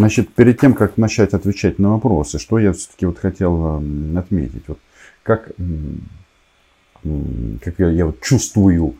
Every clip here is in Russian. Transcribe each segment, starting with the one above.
Значит, перед тем, как начать отвечать на вопросы, что я все-таки вот хотел отметить. Вот как, как я, я вот чувствую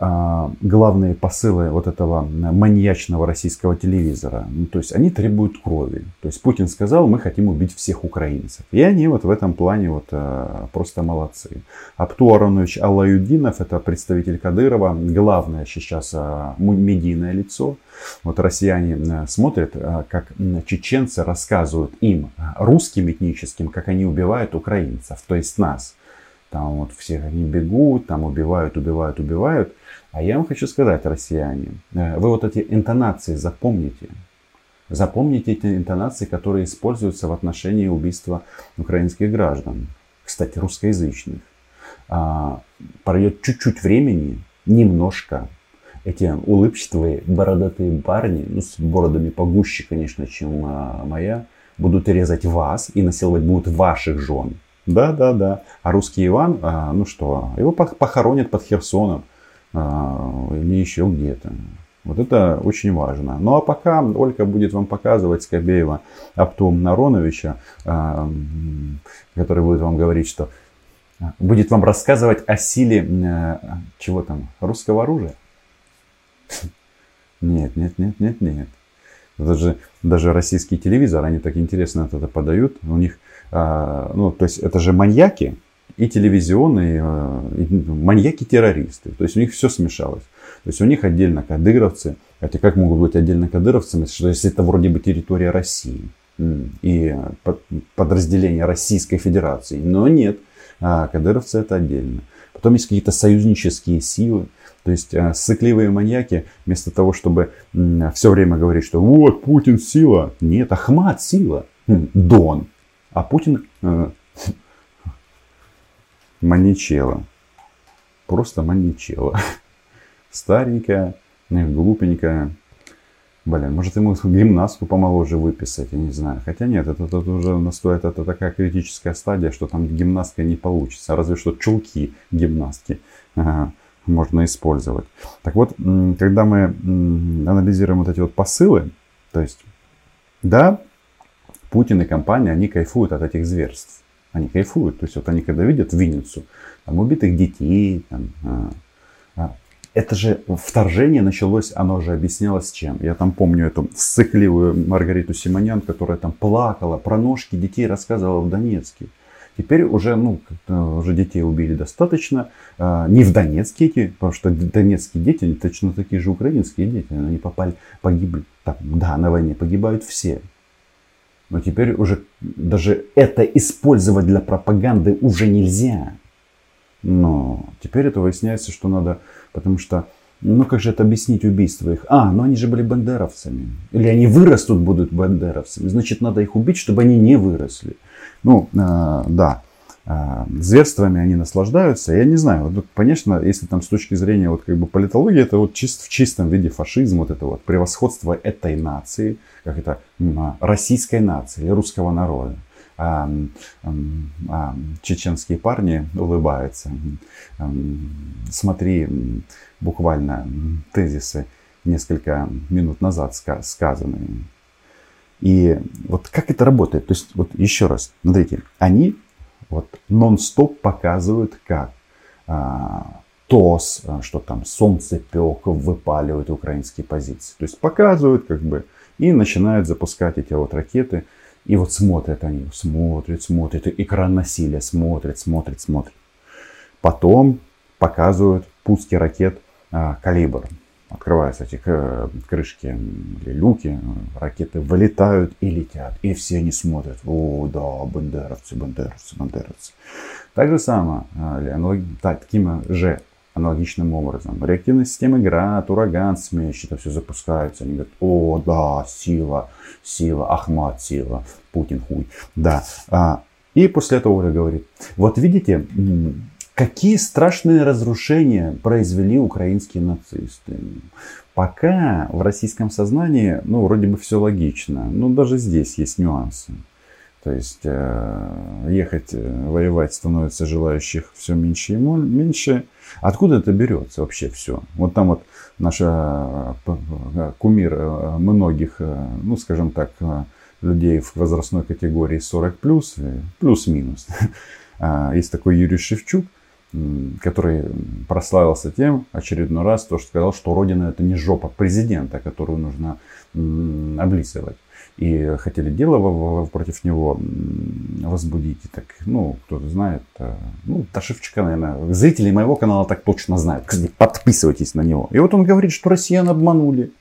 главные посылы вот этого маньячного российского телевизора. Ну, то есть они требуют крови. То есть Путин сказал, мы хотим убить всех украинцев. И они вот в этом плане вот а, просто молодцы. Апту Аронович Аллаюдинов, это представитель Кадырова, главное сейчас а, медийное лицо. Вот россияне смотрят, как чеченцы рассказывают им, русским этническим, как они убивают украинцев, то есть нас. Там вот все они бегут, там убивают, убивают, убивают. А я вам хочу сказать, россияне, э, вы вот эти интонации запомните. Запомните эти интонации, которые используются в отношении убийства украинских граждан. Кстати, русскоязычных. А, пройдет чуть-чуть времени, немножко, эти улыбчивые бородатые парни, ну, с бородами погуще, конечно, чем а, моя, будут резать вас и насиловать будут ваших жен. Да, да, да. А русский Иван, а, ну что, его похоронят под Херсоном а, или еще где-то. Вот это очень важно. Ну а пока Ольга будет вам показывать Скобеева Аптом Нароновича, а, который будет вам говорить, что будет вам рассказывать о силе чего там, русского оружия. Нет, нет, нет, нет, нет. Даже, даже российский телевизор, они так интересно это подают. У них, ну, то есть это же маньяки, и телевизионные, а, и маньяки-террористы. То есть у них все смешалось. То есть у них отдельно кадыровцы. Хотя как могут быть отдельно кадыровцами, что если это вроде бы территория России и подразделение Российской Федерации. Но нет, а кадыровцы это отдельно. Потом есть какие-то союзнические силы. То есть э, сыкливые маньяки, вместо того, чтобы все время говорить, что вот Путин сила. Нет, Ахмат сила. Дон. А Путин э, маничела. Просто маничела. Старенькая, глупенькая. Блин, может ему гимнастку помоложе выписать, я не знаю. Хотя нет, это, это уже настоит, это такая критическая стадия, что там гимнастка не получится. Разве что чулки гимнастки ага, можно использовать. Так вот, когда мы анализируем вот эти вот посылы, то есть, да, Путин и компания, они кайфуют от этих зверств. Они кайфуют. То есть вот они когда видят Винницу, там убитых детей, там, а, а, это же вторжение началось, оно же объяснялось чем. Я там помню эту сцикливую Маргариту Симонян, которая там плакала, про ножки детей рассказывала в Донецке. Теперь уже, ну, уже детей убили достаточно. А, не в Донецке эти, потому что донецкие дети, они точно такие же украинские дети. Они попали, погибли. Там, да, на войне погибают все. Но теперь уже даже это использовать для пропаганды уже нельзя. Но теперь это выясняется, что надо, потому что, ну как же это объяснить убийство их? А, ну они же были бандеровцами. Или они вырастут, будут бандеровцами. Значит, надо их убить, чтобы они не выросли. Ну, э, да. А, зверствами они наслаждаются. Я не знаю, вот, конечно, если там с точки зрения вот как бы политологии, это вот чист, в чистом виде фашизм, вот это вот превосходство этой нации, как это а, российской нации или русского народа. А, а, а, чеченские парни улыбаются. А, смотри буквально тезисы несколько минут назад сказанные. И вот как это работает? То есть, вот еще раз, смотрите, они вот нон-стоп показывают, как а, ТОС, а, что там солнцепек выпаливают украинские позиции. То есть показывают как бы и начинают запускать эти вот ракеты. И вот смотрят они, смотрят, смотрят, экран насилия, смотрят, смотрят, смотрят. Потом показывают пуски ракет а, «Калибр» открываются эти крышки или люки, ракеты вылетают и летят. И все они смотрят, о, да, бандеровцы, бандеровцы, бандеровцы. Так же самое, а, таким же аналогичным образом. Реактивная система ГРАД, ураган, смещ, это все запускается. Они говорят, о, да, сила, сила, Ахмат, сила, Путин хуй. Да. А, и после этого Оля говорит, вот видите, Какие страшные разрушения произвели украинские нацисты? Пока в российском сознании, ну, вроде бы все логично, но даже здесь есть нюансы. То есть ехать воевать становится желающих все меньше и меньше. Откуда это берется вообще все? Вот там вот наша кумир многих, ну скажем так, людей в возрастной категории 40 плюс, плюс-минус. А, есть такой Юрий Шевчук, который прославился тем очередной раз, то, что сказал, что Родина это не жопа президента, которую нужно облизывать. И хотели дело против него возбудить. И так, ну, кто-то знает. А, ну, Ташевчика, наверное, зрители моего канала так точно знают. Кстати, подписывайтесь на него. И вот он говорит, что россиян обманули.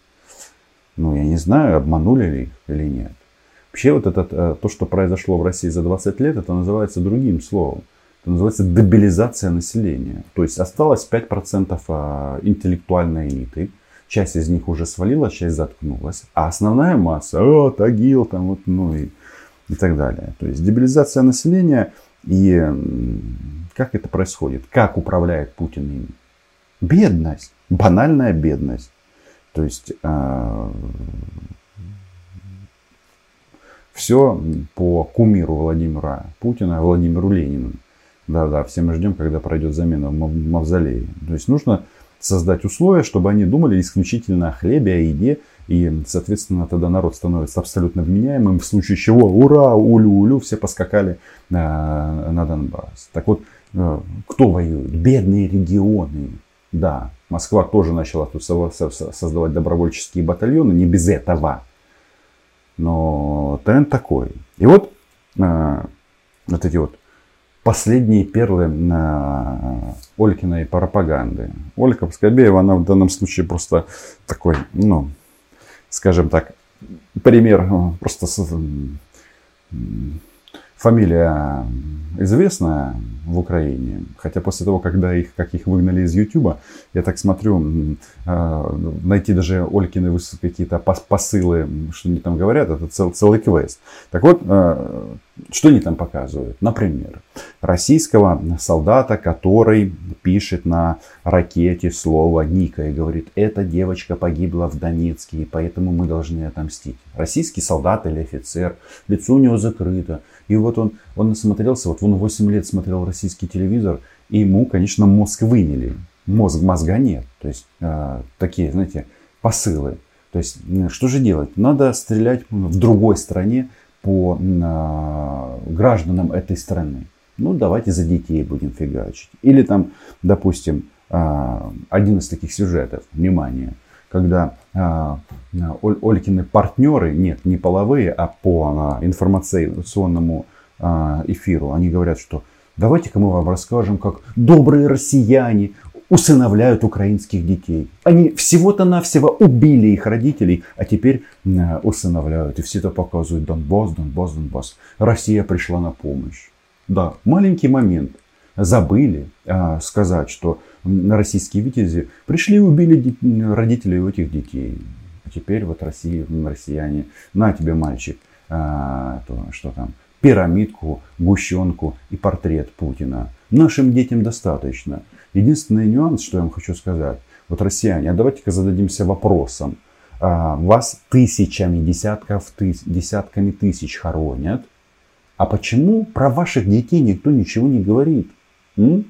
Ну, я не знаю, обманули ли их или нет. Вообще вот это, э, то, что произошло в России за 20 лет, это называется другим словом. Называется дебилизация населения. То есть осталось 5% а, интеллектуальной элиты. Часть из них уже свалила, часть заткнулась. А основная масса, о, Тагил, там вот, ну и, и так далее. То есть дебилизация населения и как это происходит? Как управляет Путин ими? Бедность. Банальная бедность. То есть а, все по кумиру Владимира Путина, Владимиру Ленину. Да-да, все мы ждем, когда пройдет замена в мавзолее. То есть нужно создать условия, чтобы они думали исключительно о хлебе, о еде. И, соответственно, тогда народ становится абсолютно вменяемым, в случае чего, ура, улю-улю, все поскакали на, на Донбасс. Так вот, э, кто воюет? Бедные регионы. Да, Москва тоже начала тут создавать добровольческие батальоны, не без этого. Но тренд такой. И вот э, вот эти вот последние перлы Олькиной пропаганды. Ольга Скобеева, она в данном случае просто такой, ну, скажем так, пример э, просто фамилия известная в Украине. Хотя после того, когда их, как их выгнали из Ютуба, я так смотрю, э, найти даже Олькины какие-то посылы, что они там говорят, это цел, целый квест. Так вот, э, что они там показывают? Например, российского солдата, который пишет на ракете слово Ника и говорит, эта девочка погибла в Донецке, и поэтому мы должны отомстить. Российский солдат или офицер, лицо у него закрыто. И вот он, он насмотрелся, вот он 8 лет смотрел российский телевизор, и ему, конечно, мозг выняли. Мозг, мозга нет. То есть, э, такие, знаете, посылы. То есть, что же делать? Надо стрелять в другой стране, по э, гражданам этой страны. Ну, давайте за детей будем фигачить. Или там, допустим, э, один из таких сюжетов, внимание, когда э, Олькины партнеры, нет, не половые, а по э, информационному эфиру, они говорят, что давайте-ка мы вам расскажем, как добрые россияне усыновляют украинских детей. Они всего-то навсего убили их родителей, а теперь усыновляют. И все это показывают Донбасс, Донбасс, Донбасс. Россия пришла на помощь. Да, маленький момент. Забыли э, сказать, что российские витязи пришли и убили родителей у этих детей. А теперь вот Россия, россияне, на тебе, мальчик, э, то, что там, пирамидку, гущенку и портрет Путина. Нашим детям достаточно. Единственный нюанс, что я вам хочу сказать. Вот россияне, а давайте-ка зададимся вопросом. А, вас тысячами, десятков, тыс, десятками тысяч хоронят. А почему про ваших детей никто ничего не говорит? М?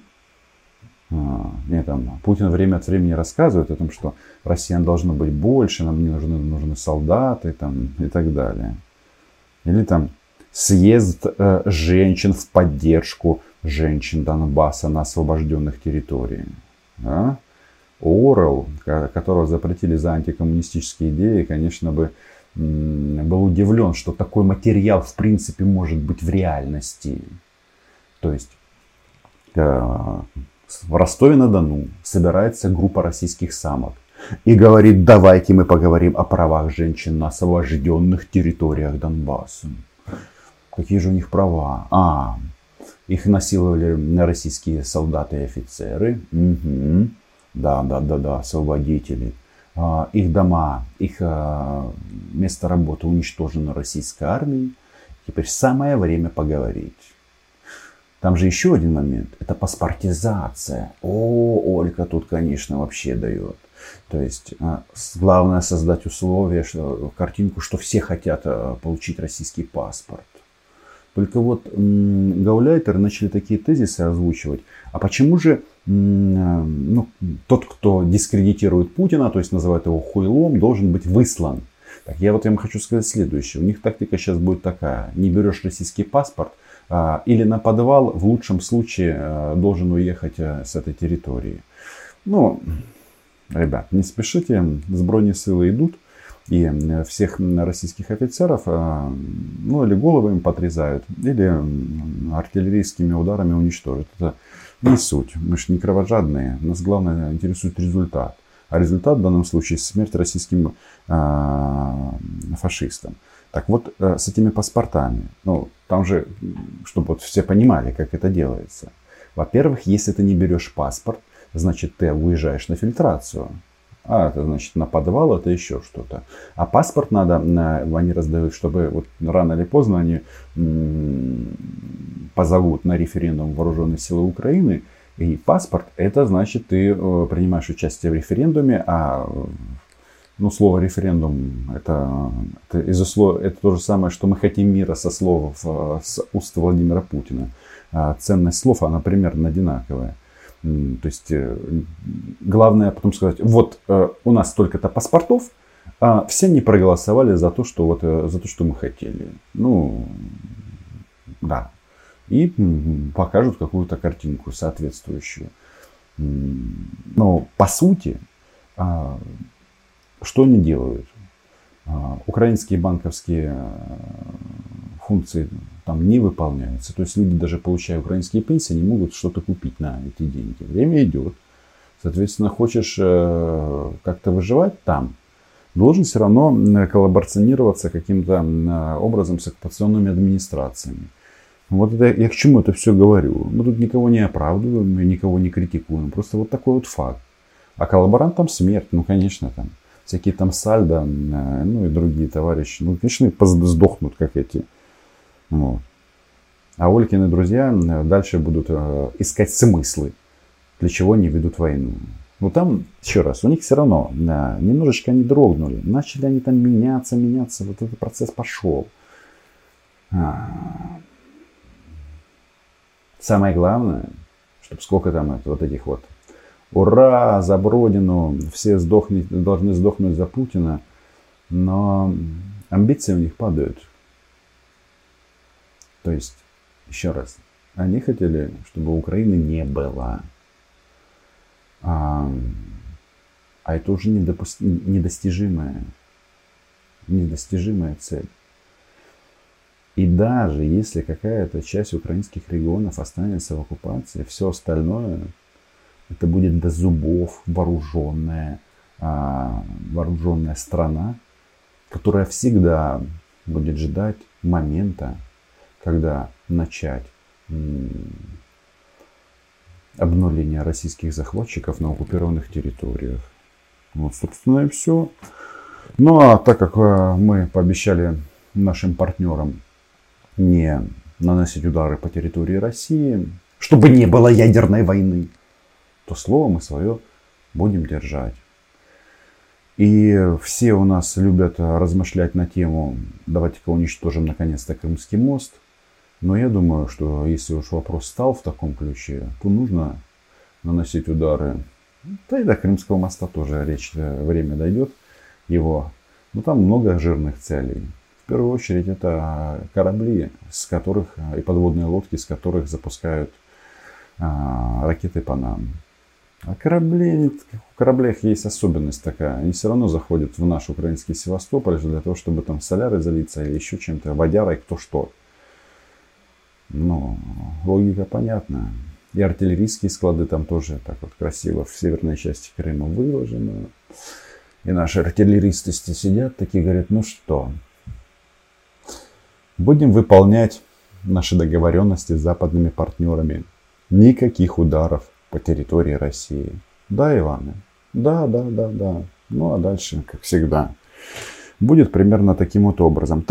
А, мне там Путин время от времени рассказывает о том, что россиян должно быть больше, нам не нужны, нужны солдаты там, и так далее. Или там съезд э, женщин в поддержку женщин Донбасса на освобожденных территориях. Да? Орел, которого запретили за антикоммунистические идеи, конечно бы был удивлен, что такой материал в принципе может быть в реальности. То есть в Ростове-на-Дону собирается группа российских самок и говорит, давайте мы поговорим о правах женщин на освобожденных территориях Донбасса. Какие же у них права? А, их насиловали российские солдаты и офицеры. Угу. Да, да, да, да, освободители. А, их дома, их а, место работы уничтожено российской армией. Теперь самое время поговорить. Там же еще один момент. Это паспортизация. О, Ольга тут, конечно, вообще дает. То есть а, главное создать условия, что, картинку, что все хотят получить российский паспорт. Только вот гауляйтеры начали такие тезисы озвучивать. А почему же ну, тот, кто дискредитирует Путина, то есть называет его хуйлом, должен быть выслан? Так, я вот им хочу сказать следующее. У них тактика сейчас будет такая. Не берешь российский паспорт, или на подвал, в лучшем случае, а, должен уехать а, с этой территории. Ну, ребят, не спешите, сбройные силы идут. И всех российских офицеров, ну, или головы им подрезают, или артиллерийскими ударами уничтожат. Это не суть. Мы же не кровожадные. Нас главное интересует результат. А результат в данном случае смерть российским э, фашистам. Так вот, э, с этими паспортами, ну, там же, чтобы вот все понимали, как это делается. Во-первых, если ты не берешь паспорт, значит, ты уезжаешь на фильтрацию. А, это значит на подвал, это еще что-то. А паспорт надо, они раздают, чтобы вот рано или поздно они позовут на референдум вооруженные силы Украины. И паспорт, это значит, ты э, принимаешь участие в референдуме, а ну, слово референдум, это, это, из это то же самое, что мы хотим мира со слов с уст Владимира Путина. А ценность слов, она примерно одинаковая. То есть, э, главное потом сказать, вот э, у нас столько-то паспортов, а все не проголосовали за то, что, вот, э, за то, что мы хотели. Ну, да. И покажут какую-то картинку соответствующую. Но по сути, а, что они делают? А, украинские банковские э, функции там не выполняются. То есть люди, даже получая украинские пенсии, не могут что-то купить на эти деньги. Время идет. Соответственно, хочешь э, как-то выживать там, должен все равно коллаборационироваться каким-то образом с оккупационными администрациями. Вот это, я к чему это все говорю. Мы тут никого не оправдываем, никого не критикуем. Просто вот такой вот факт. А коллаборант там смерть, ну конечно там всякие там Сальдо, э, ну и другие товарищи, ну, конечно, сдохнут, как эти. Вот. А Олькины друзья э, дальше будут э, искать смыслы, для чего они ведут войну. Но там, еще раз, у них все равно да, немножечко они дрогнули. Начали они там меняться, меняться. Вот этот процесс пошел. А. Самое главное, чтобы сколько там вот этих вот ура, за Бродину, все сдохнуть, должны сдохнуть за Путина, но амбиции у них падают. То есть, еще раз, они хотели, чтобы Украины не было. А, а это уже недопусти, недостижимая, недостижимая цель. И даже если какая-то часть украинских регионов останется в оккупации, все остальное это будет до зубов вооруженная, а, вооруженная страна, которая всегда будет ждать момента, когда начать обнуление российских захватчиков на оккупированных территориях. Вот, собственно, и все. Ну, а так как э, мы пообещали нашим партнерам не наносить удары по территории России, чтобы не было ядерной войны, то слово мы свое будем держать. И все у нас любят размышлять на тему, давайте-ка уничтожим наконец-то Крымский мост. Но я думаю, что если уж вопрос стал в таком ключе, то нужно наносить удары. Да и до Крымского моста тоже речь, э, время дойдет его. Но там много жирных целей. В первую очередь это корабли, с которых и подводные лодки, с которых запускают а, ракеты по нам. А корабли, у кораблях есть особенность такая. Они все равно заходят в наш украинский Севастополь для того, чтобы там соляры залиться или еще чем-то, водярой, кто что. Ну, логика понятна. И артиллерийские склады там тоже так вот красиво в северной части Крыма выложены. И наши артиллеристы сидят такие, говорят, ну что, будем выполнять наши договоренности с западными партнерами. Никаких ударов по территории России. Да, Иваны? Да, да, да, да. Ну а дальше, как всегда, будет примерно таким вот образом.